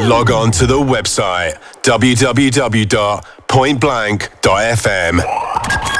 log on to the website www.pointblank.fm.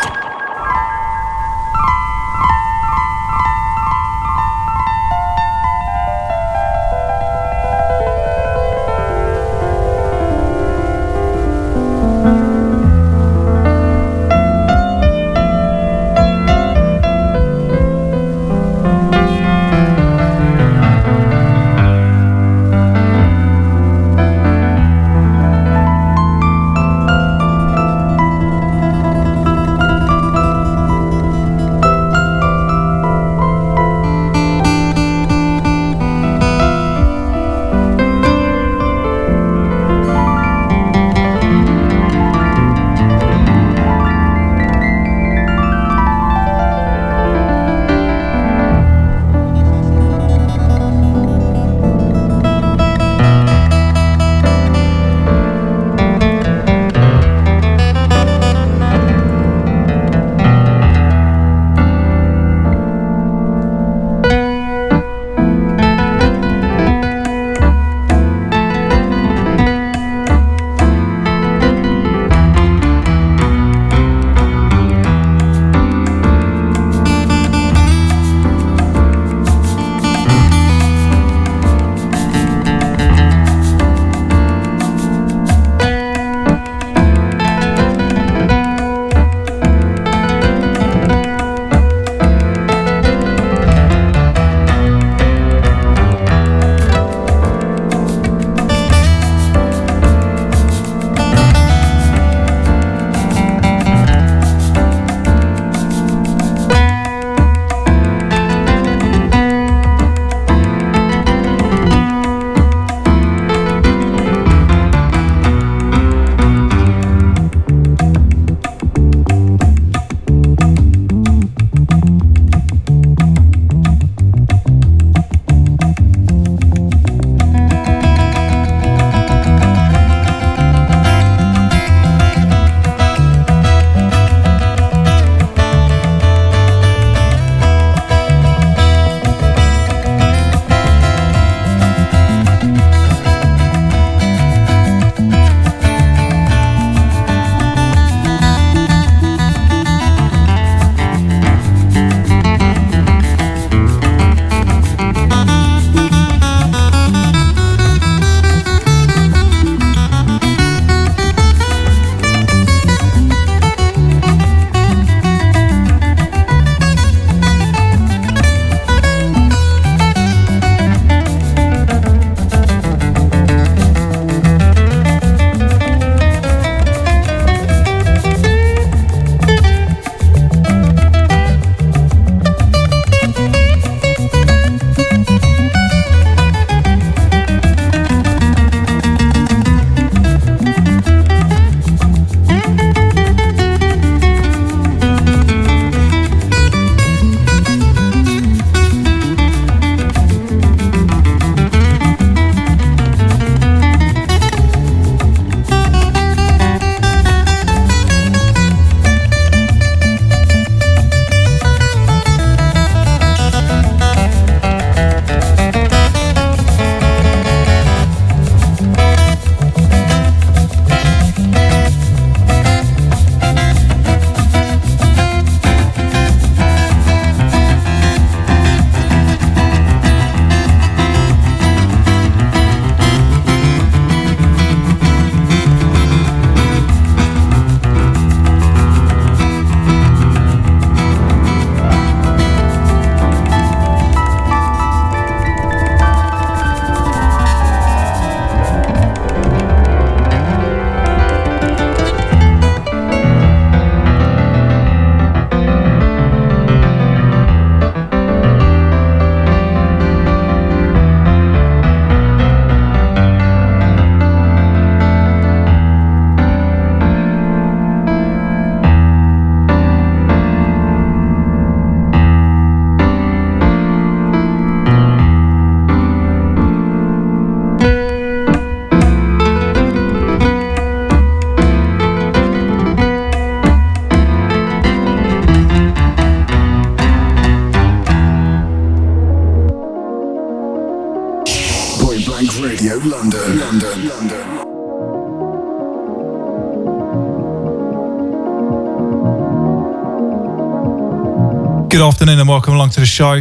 Good afternoon and welcome along to the show.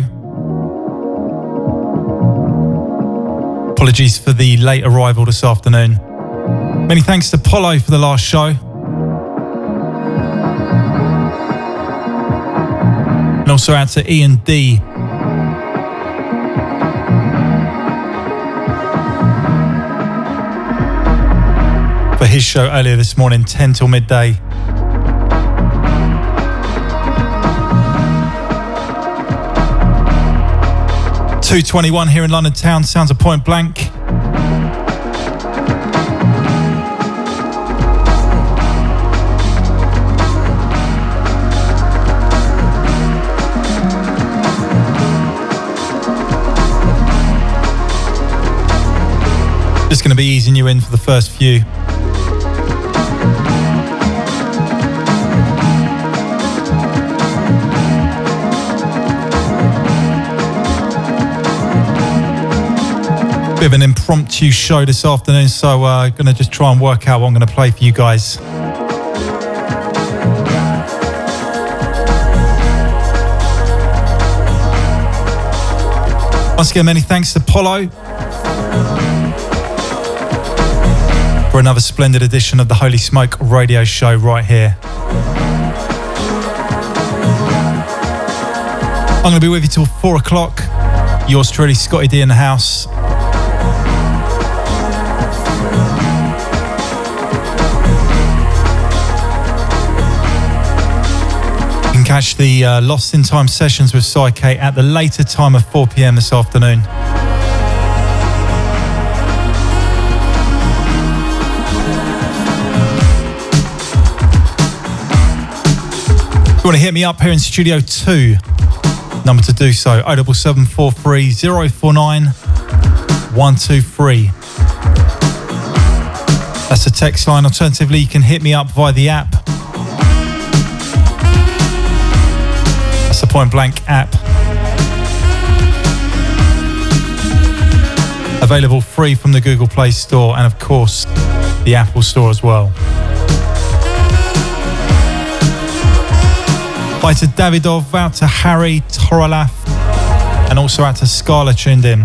Apologies for the late arrival this afternoon. Many thanks to Polo for the last show. And also out to Ian D. For his show earlier this morning, 10 till midday. 221 here in London town. Sounds a point blank. Just going to be easing you in for the first few. Bit of an impromptu show this afternoon, so I'm uh, going to just try and work out what I'm going to play for you guys. Once again, many thanks to Polo for another splendid edition of the Holy Smoke radio show right here. I'm going to be with you till four o'clock. Yours truly, Scottie D in the house. Catch the uh, Lost in Time sessions with Psyche at the later time of 4 pm this afternoon. If you want to hit me up here in Studio 2, number to do so 07743 049 123. That's the text line. Alternatively, you can hit me up via the app That's the Point Blank app. Available free from the Google Play Store and, of course, the Apple Store as well. Bye to Davidov, out to Harry, Toralaf, and also out to Scarla tuned in.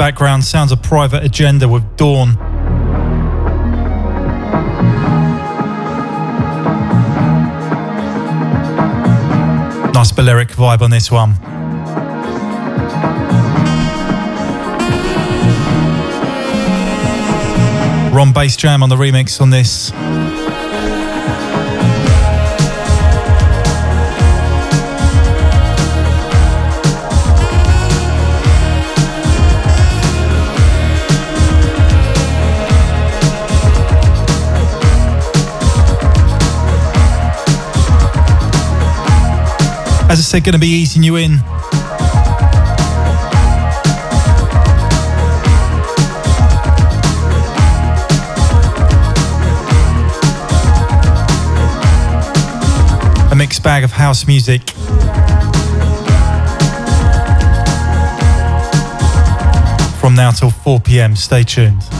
Background, sounds of Private Agenda with Dawn. Nice Balearic vibe on this one. Ron Basejam on the remix on this. As I said, going to be easing you in. A mixed bag of house music. From now till 4 pm, stay tuned.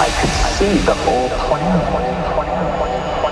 I could see the whole plan.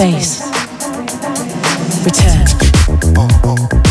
space. Return.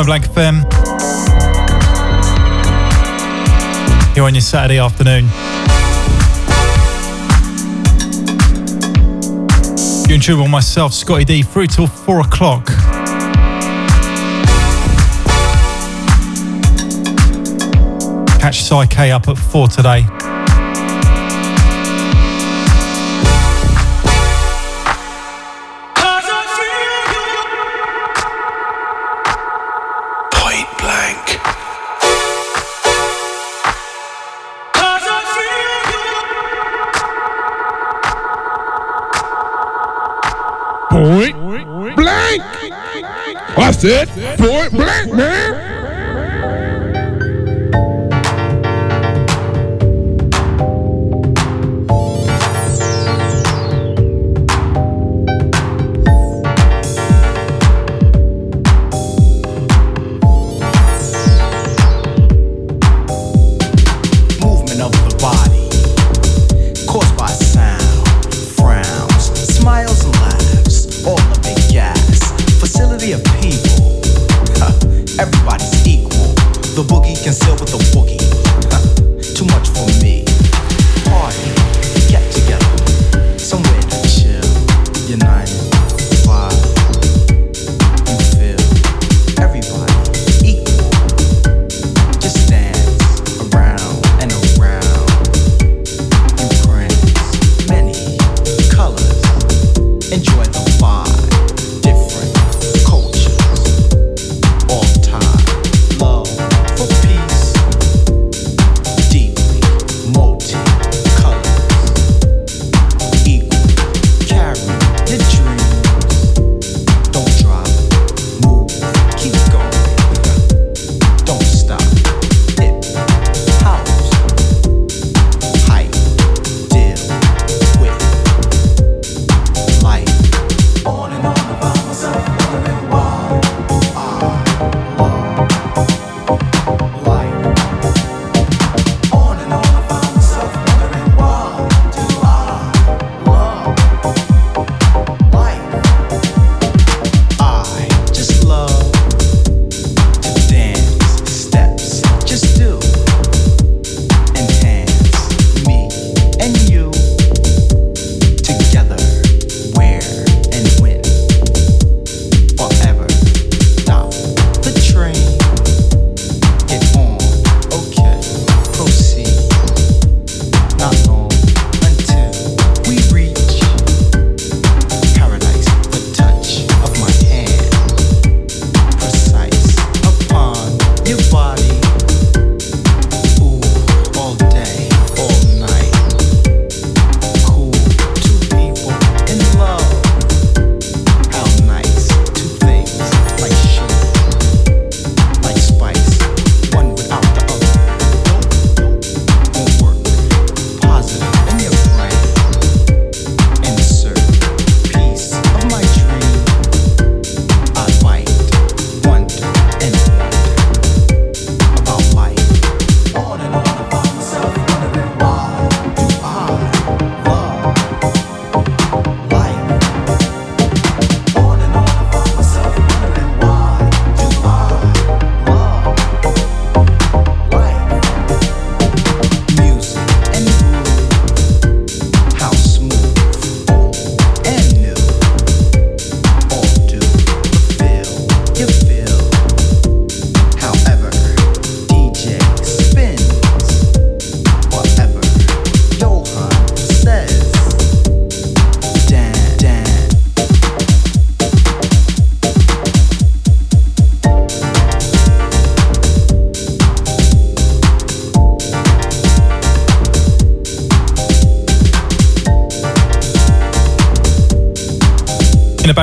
Point Blank FM. Here on your Saturday afternoon. You and with myself, Scottie D, through till four o'clock. Catch Psyche up at four today. Said point blank, man.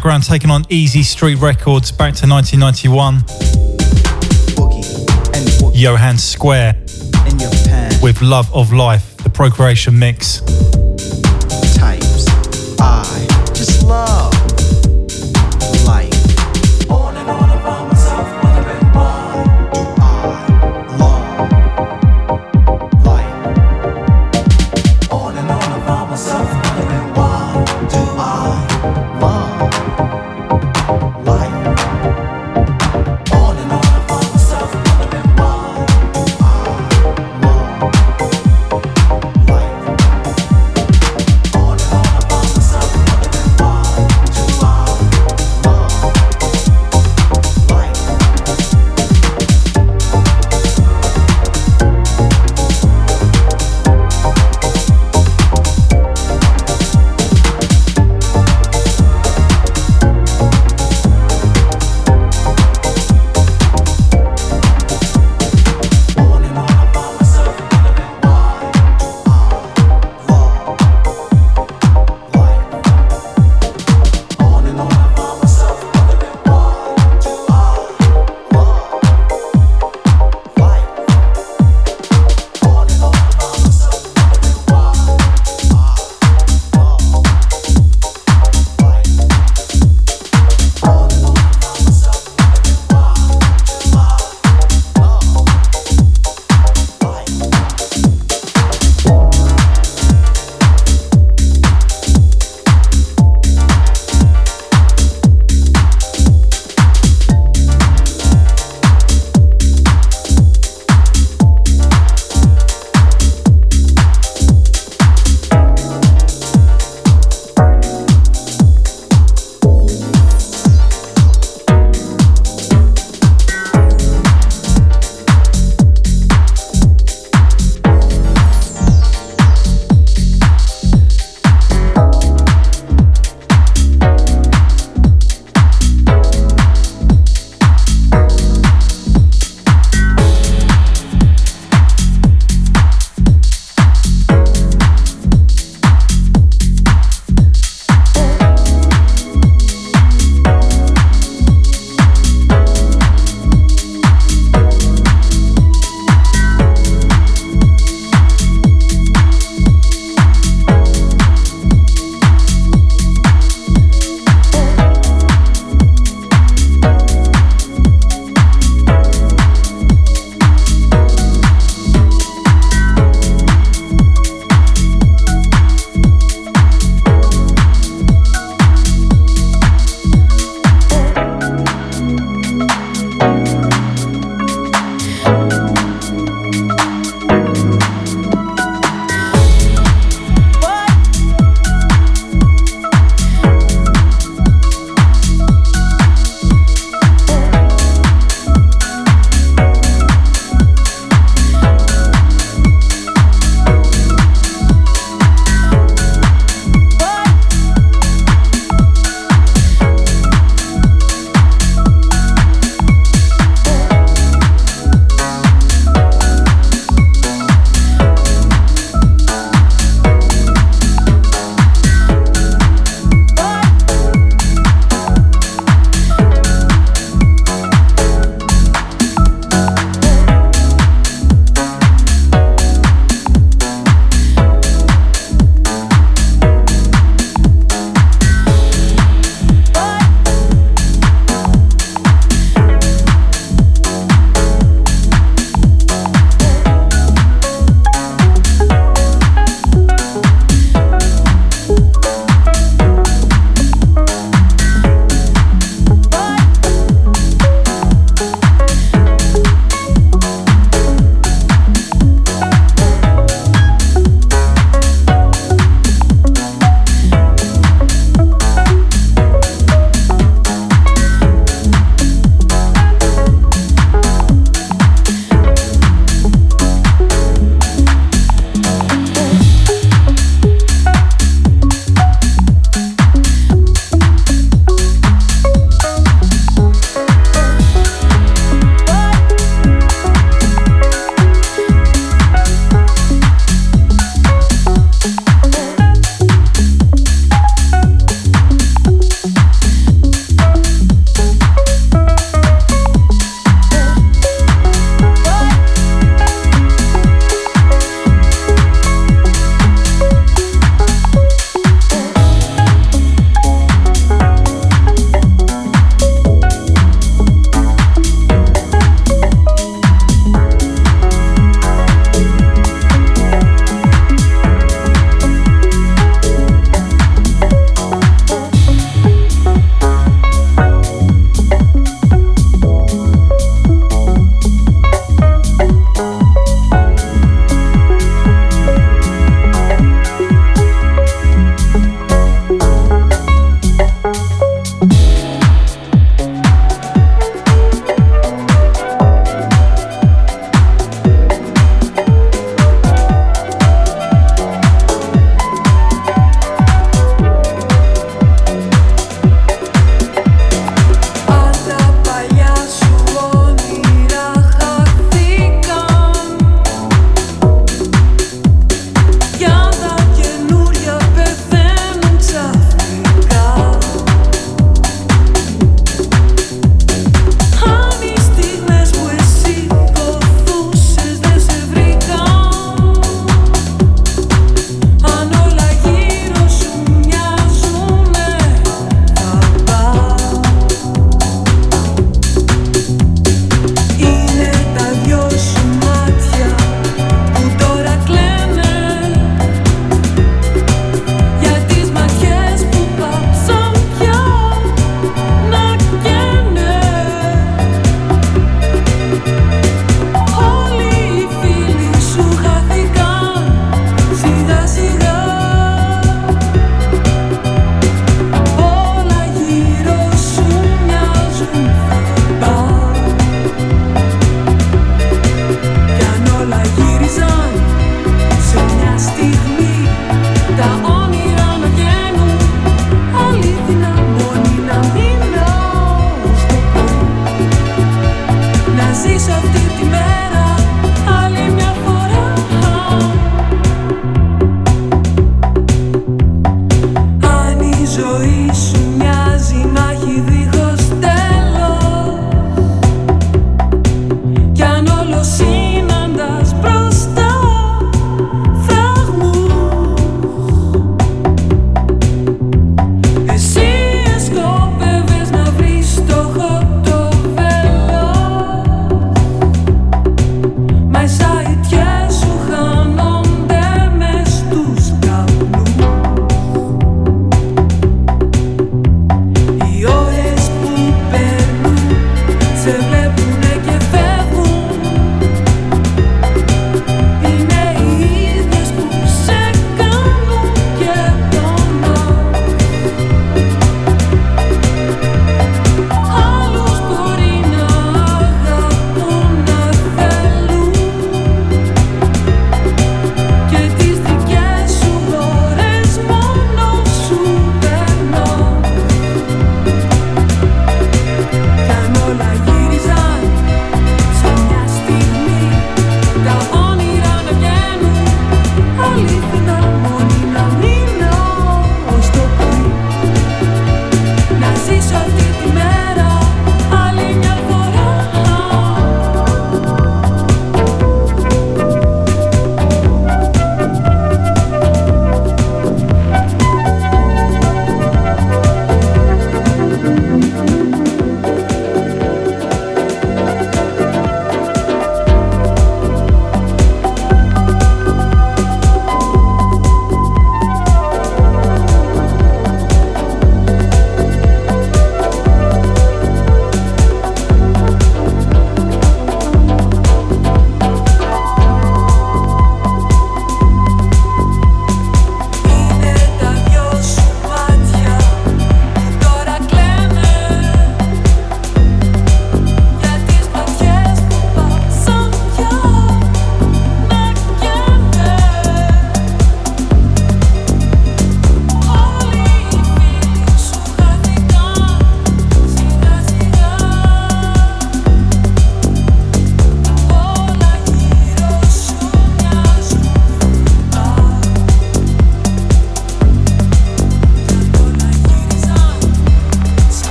Background taking on Easy Street Records back to 1991. Johann Square with Love of Life, the Procreation mix.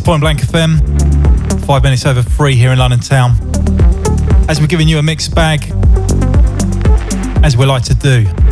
Point Blank FM, five minutes over three here in London town. As we're giving you a mixed bag, as we like to do.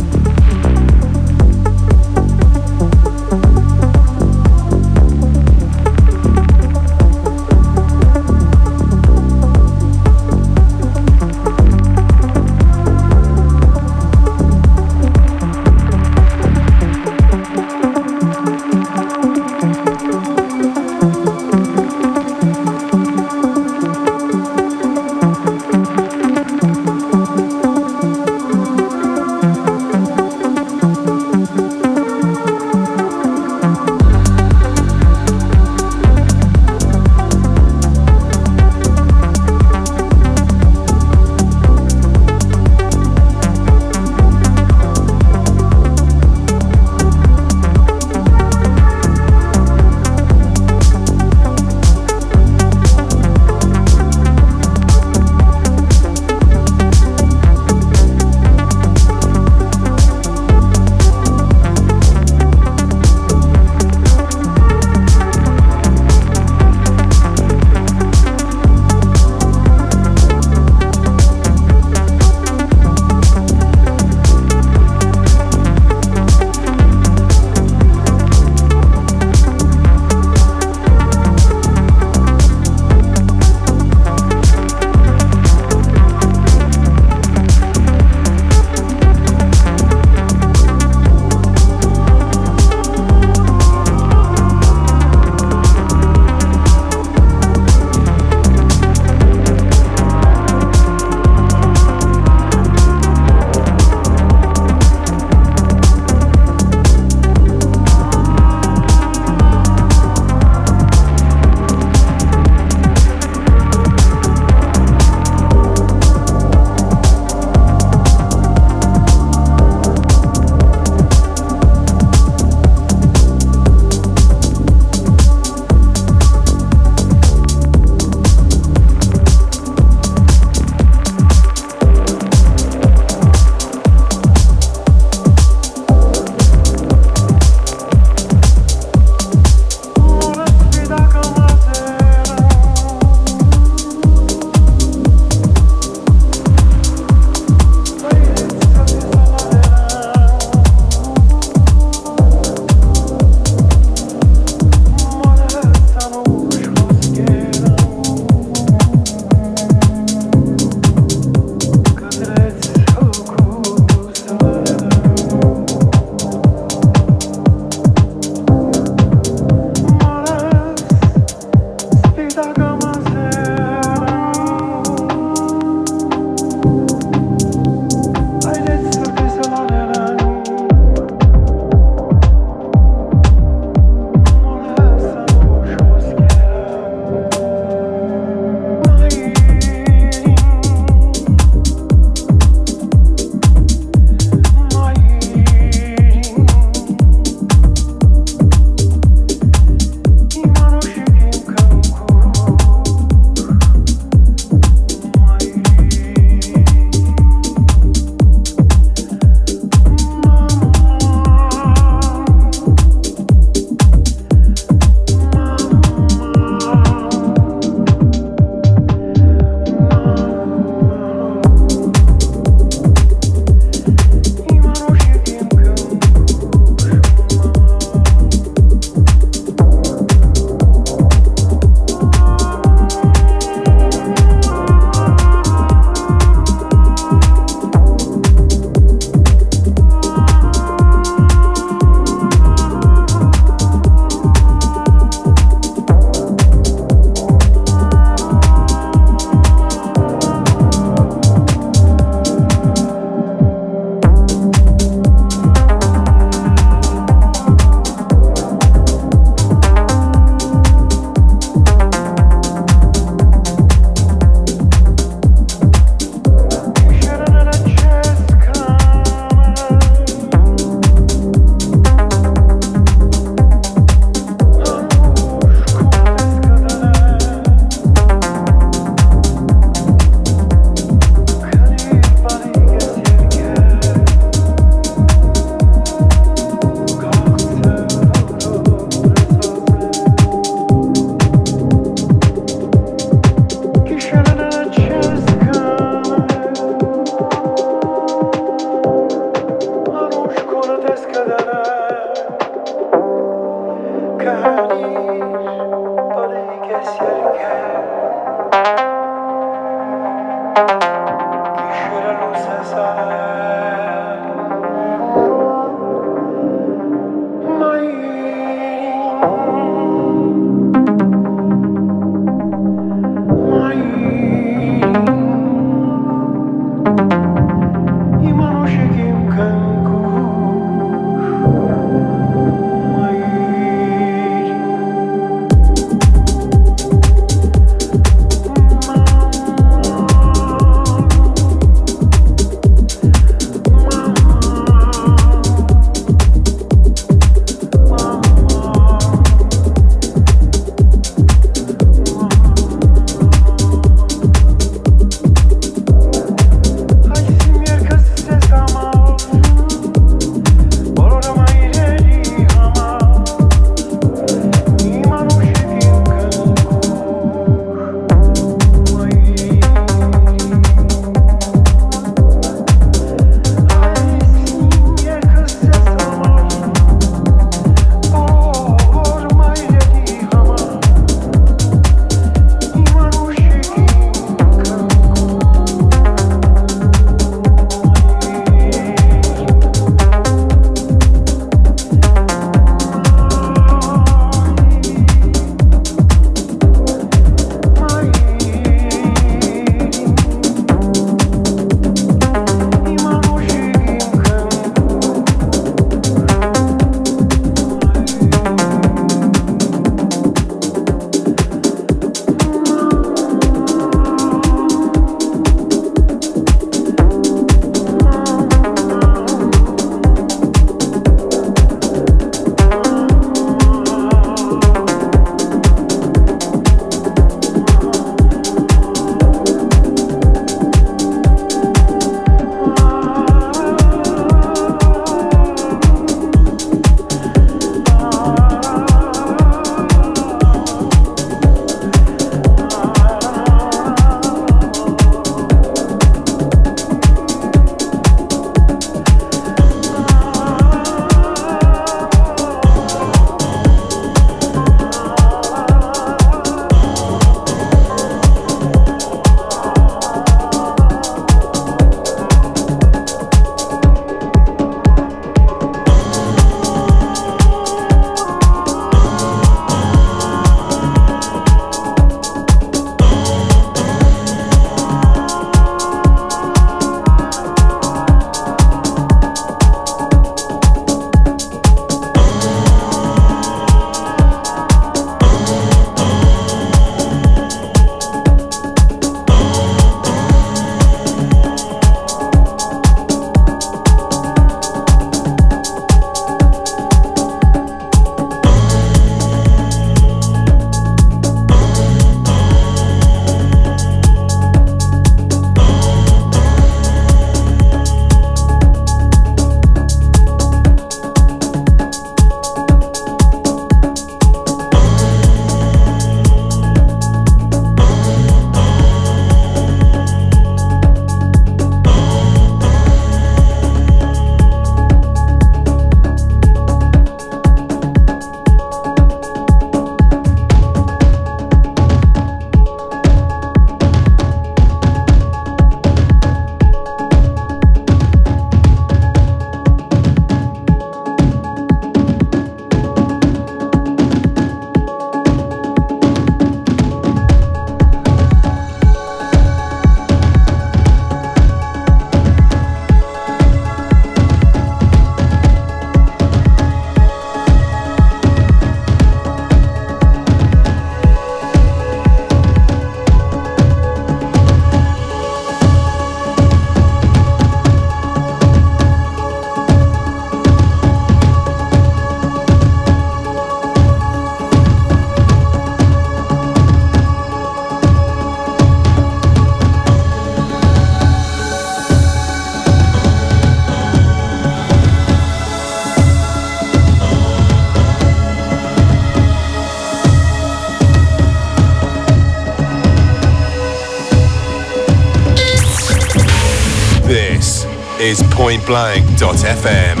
Blank.fm.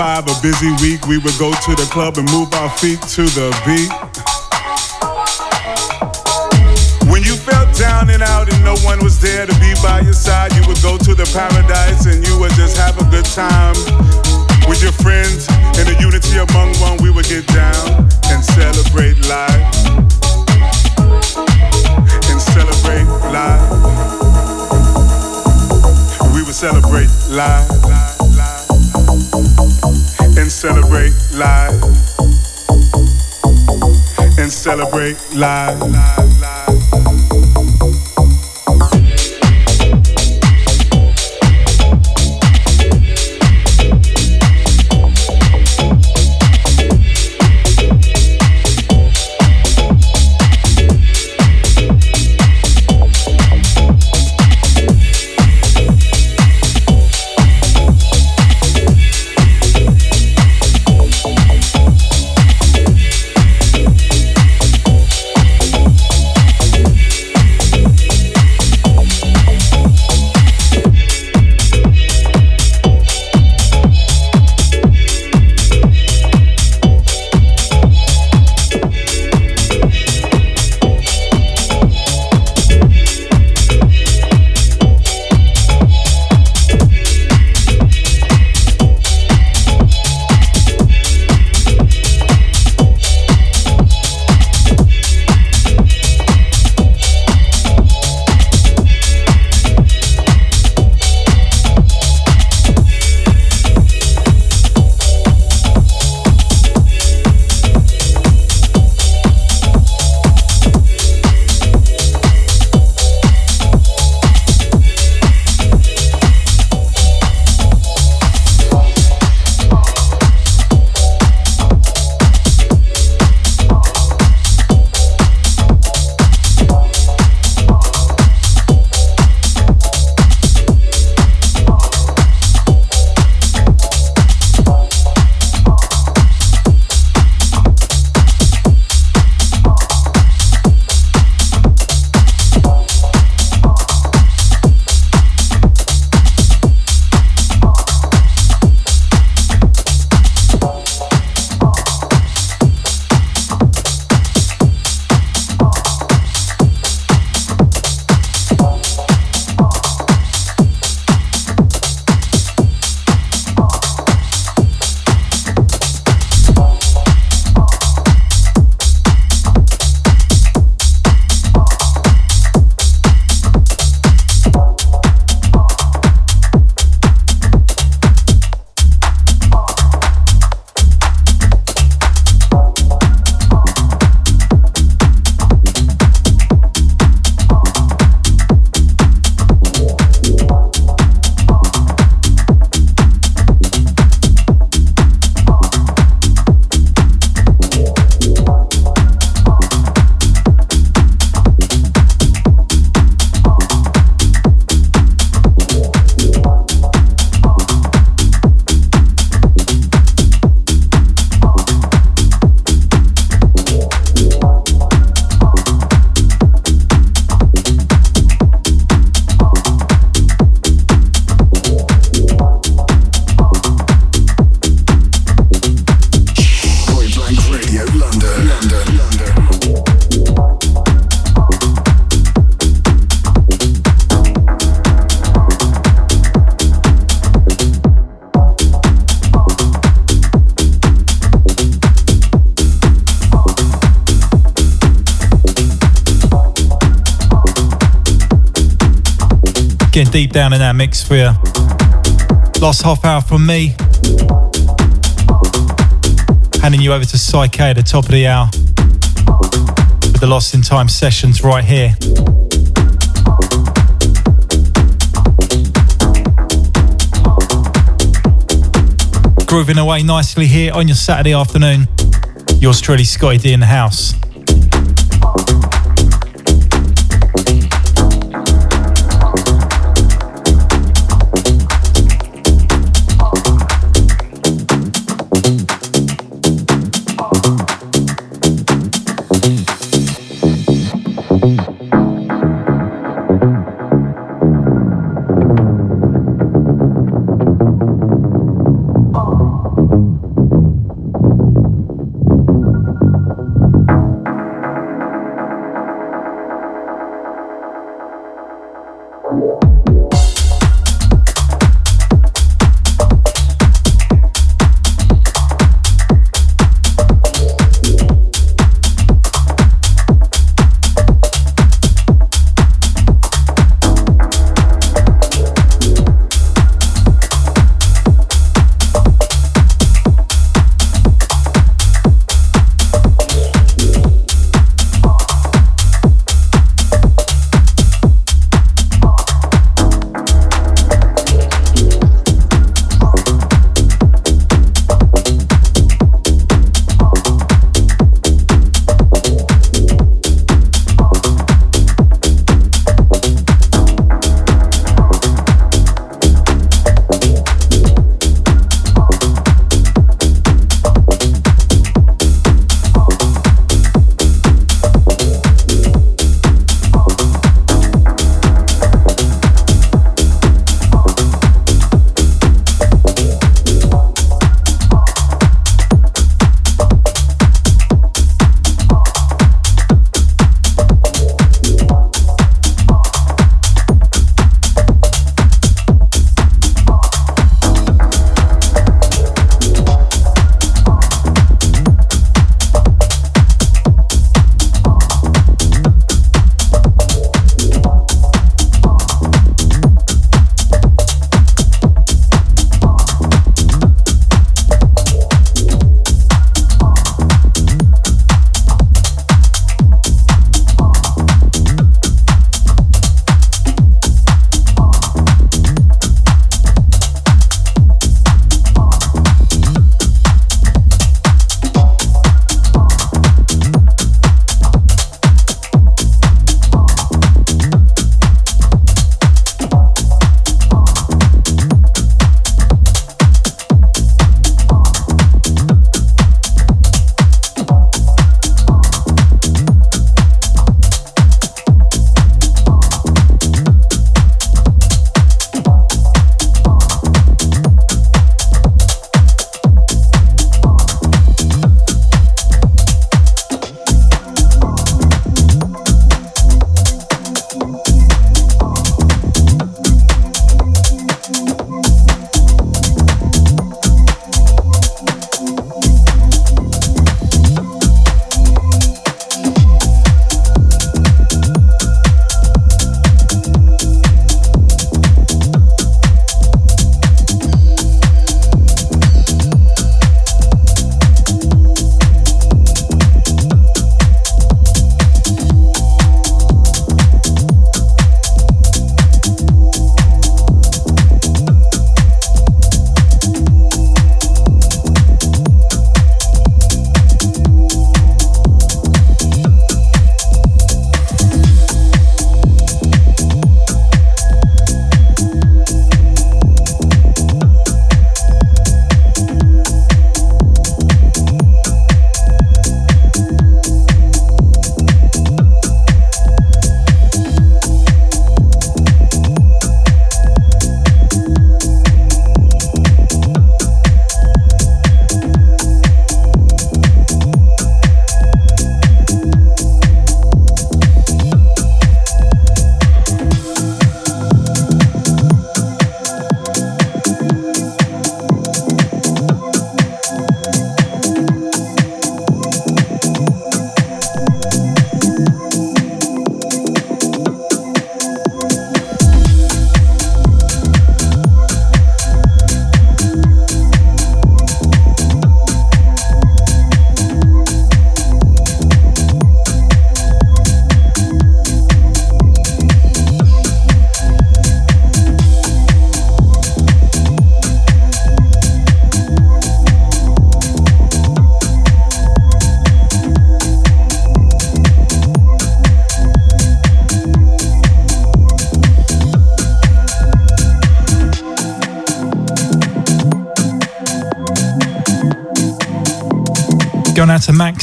five, a busy week, we would go to the club and move our feet to the beat. Deep down in that mix for you. Last half hour from me. Handing you over to Psyche at the top of the hour with the Lost in Time sessions right here. Grooving away nicely here on your Saturday afternoon. Yours truly, Scottie D in the house.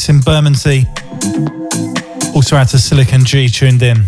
In Bermondsey. Also out to Silicon G tuned in.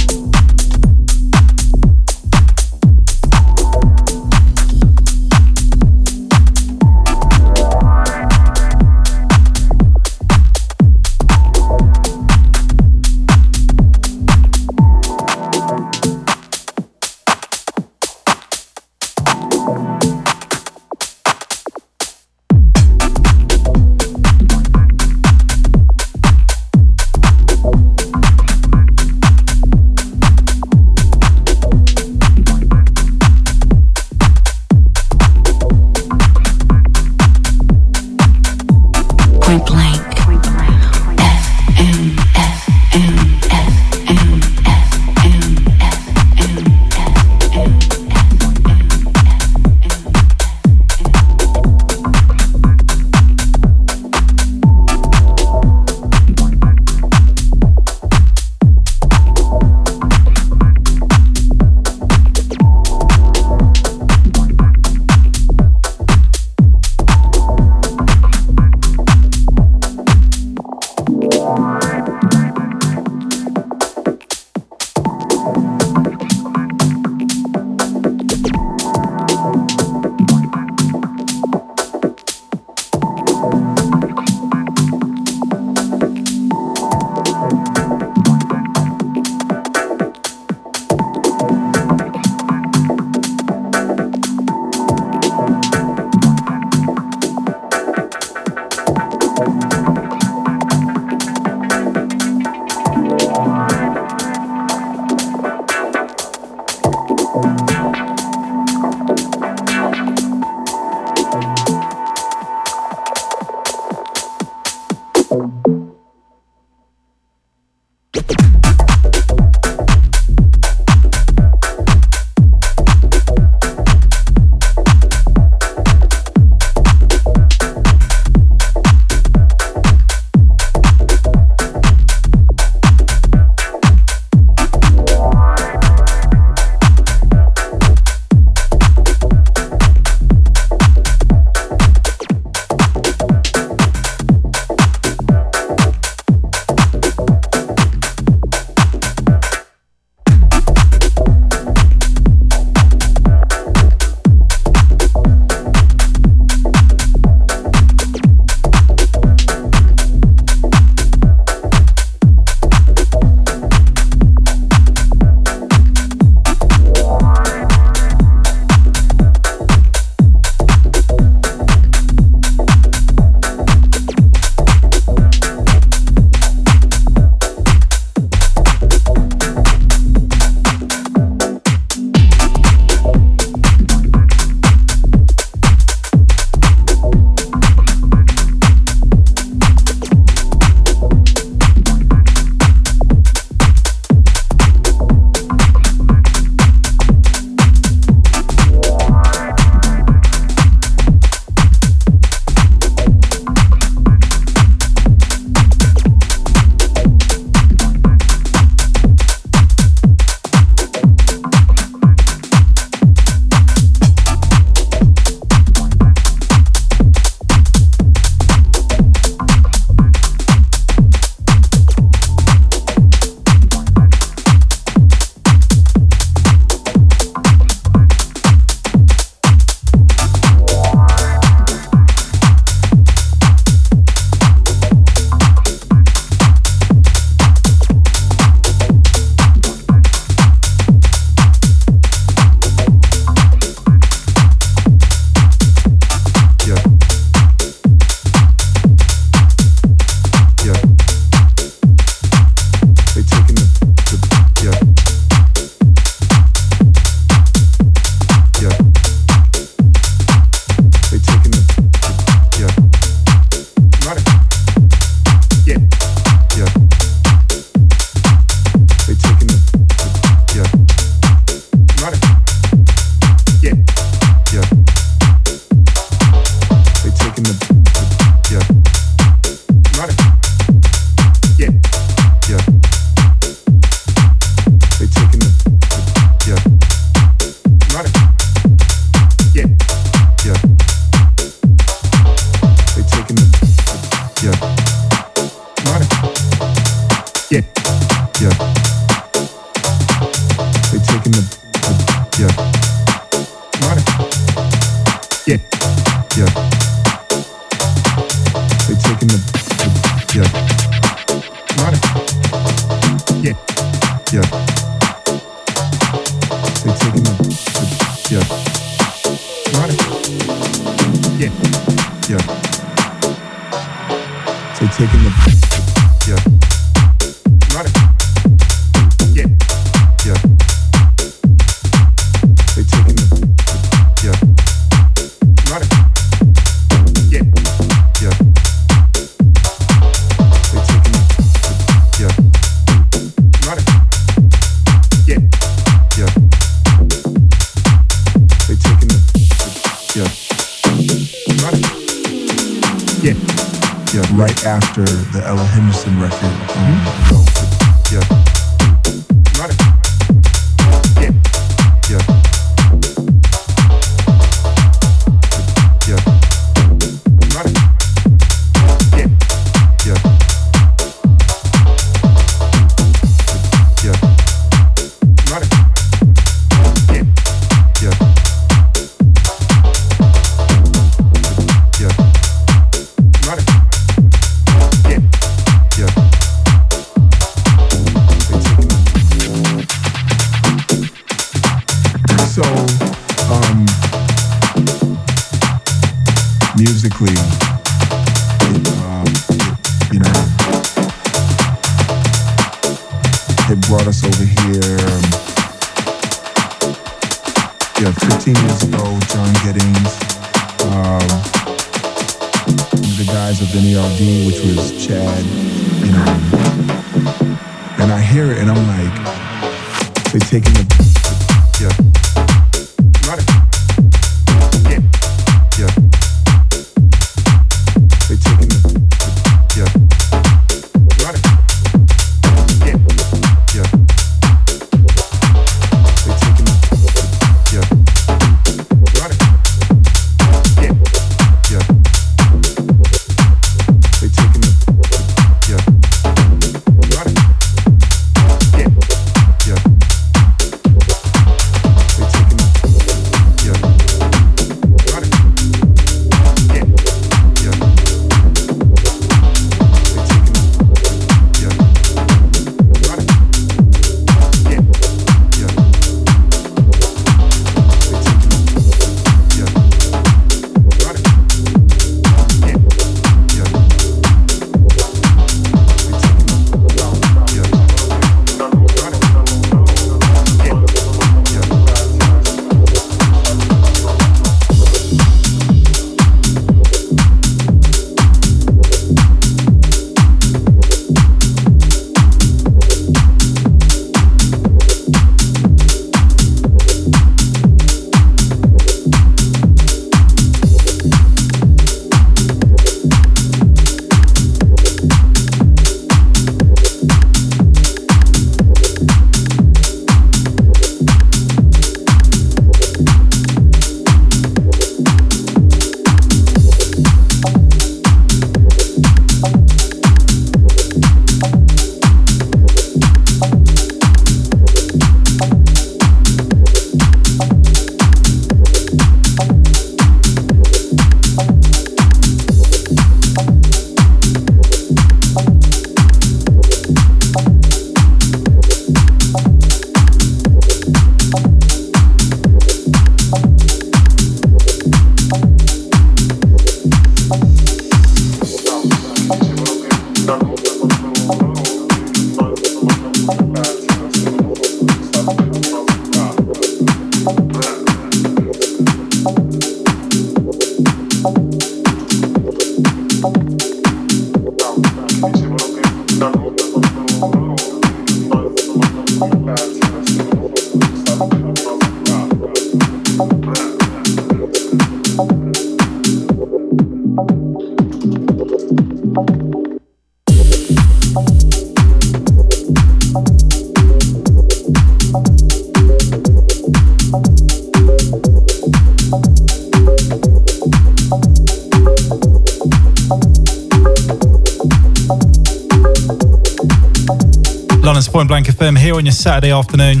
London's Point Blank FM here on your Saturday afternoon.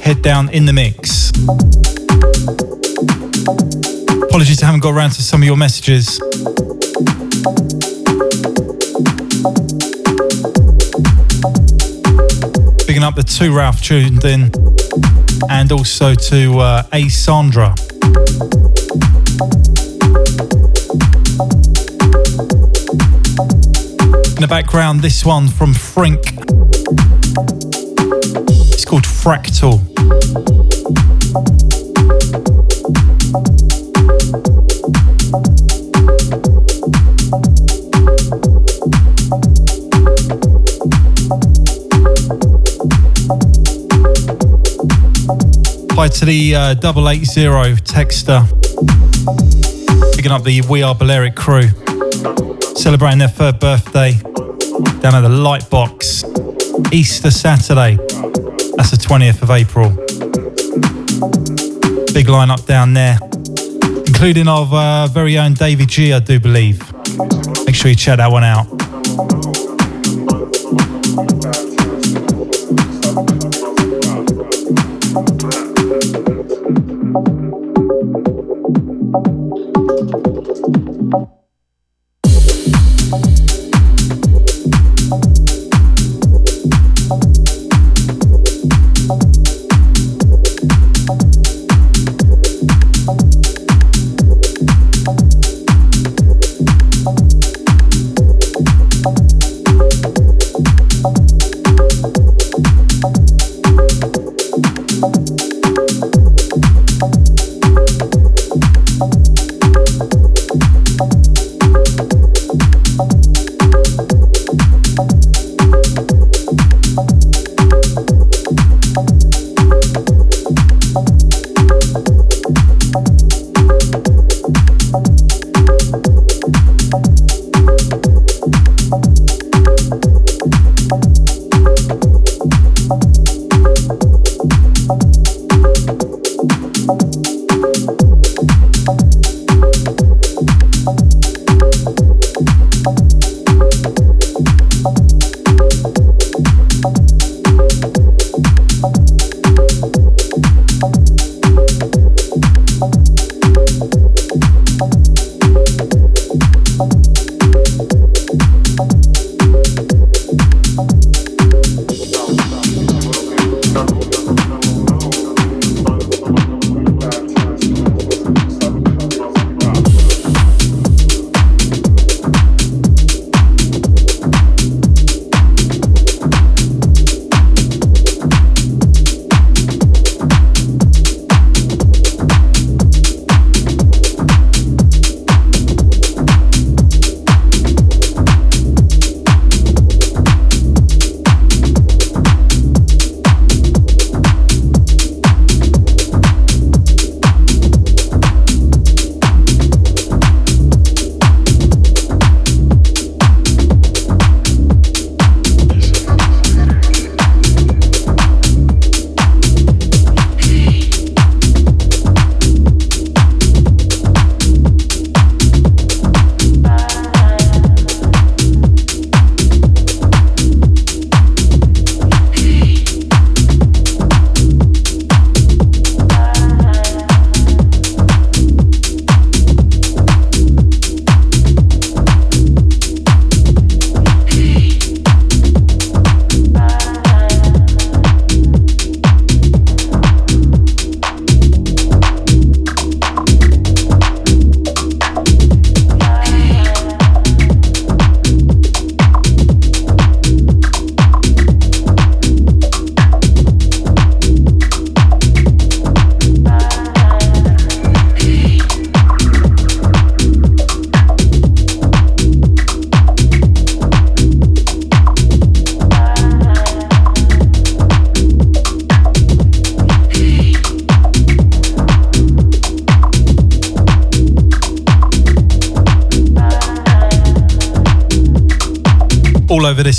Head down in the mix. Apologies I haven't got around to some of your messages. Bigging up the two Ralph tuned in and also to uh, A Sandra. In the background, this one from Frink. It's called Fractal. To the uh, double eight zero texter. Picking up the We Are Balearic crew. Celebrating their third birthday down at the Lightbox. Easter Saturday. That's the 20th of April. Big lineup down there. Including our uh, very own David G, I do believe. Make sure you check that one out.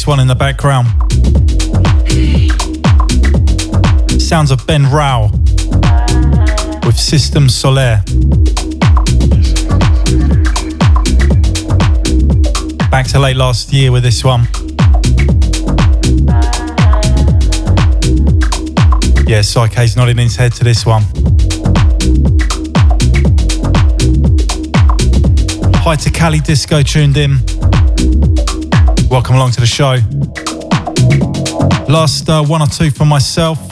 one in the background. Sounds of Ben Rao with System Solaire. Back to late last year with this one. Yeah, Psyche's nodding his head to this one. Hi to Cali Disco tuned in. Welcome along to the show. Last uh, one or two for myself.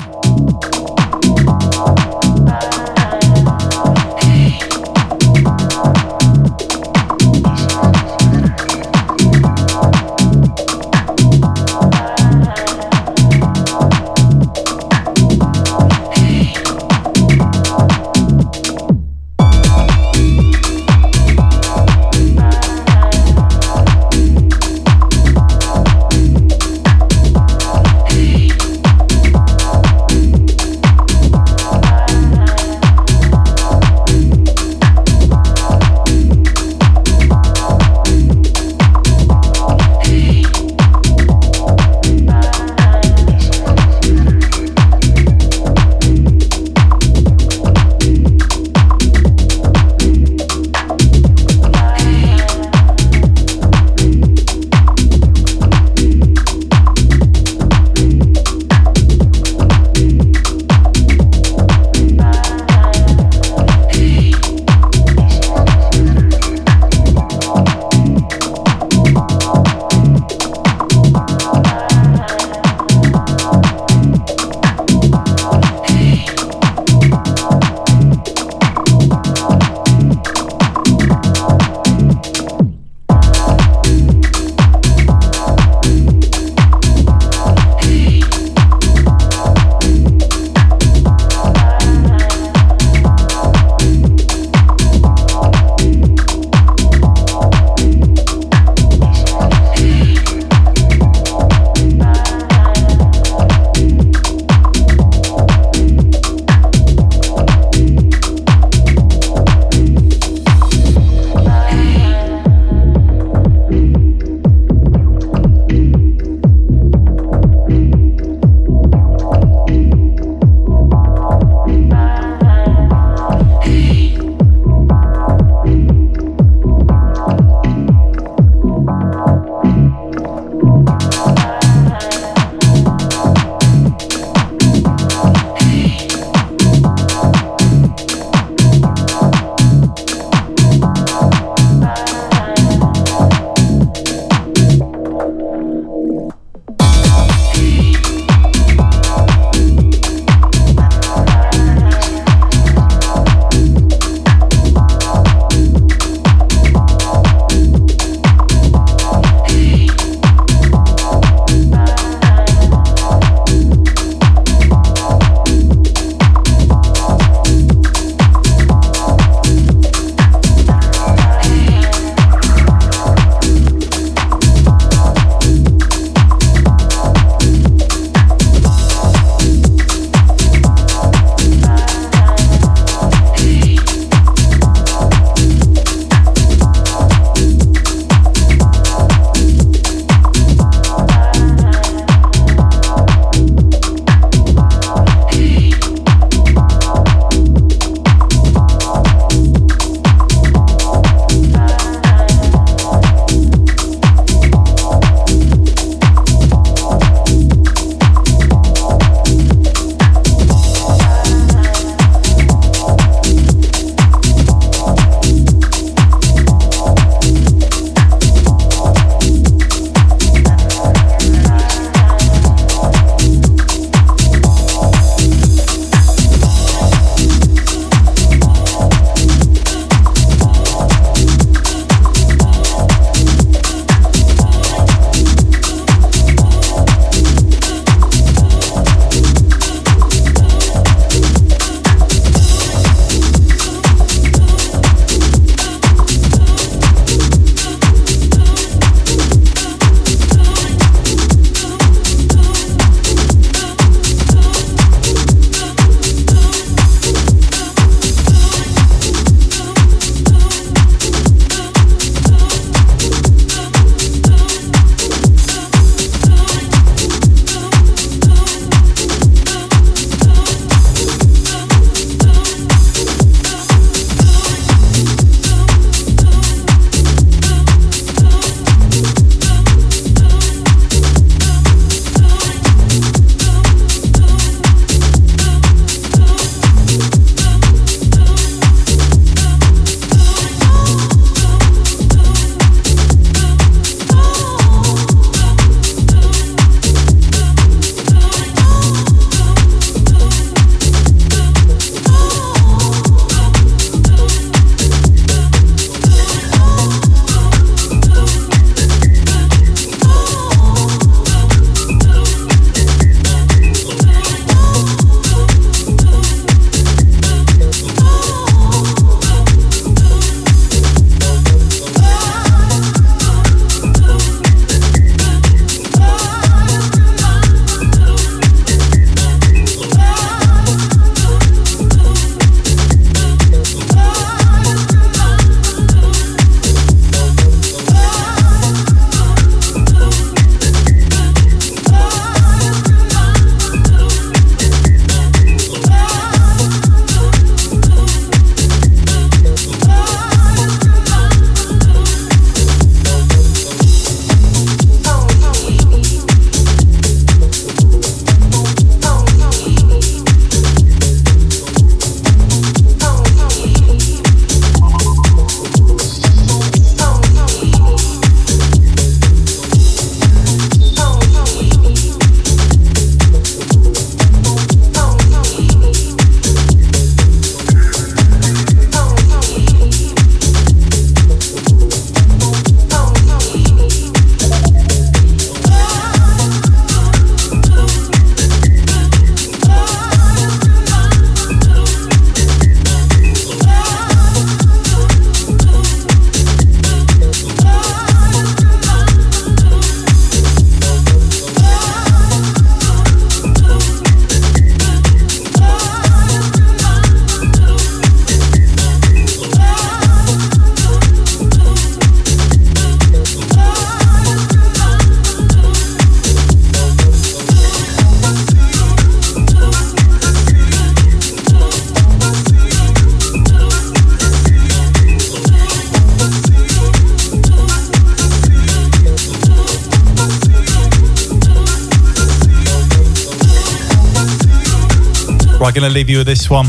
Leave you with this one.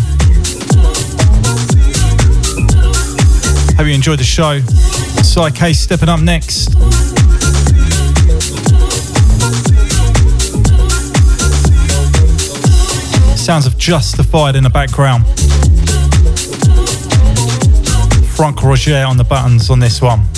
Hope you enjoyed the show. Psyche stepping up next. Sounds of Justified in the background. Frank Roger on the buttons on this one.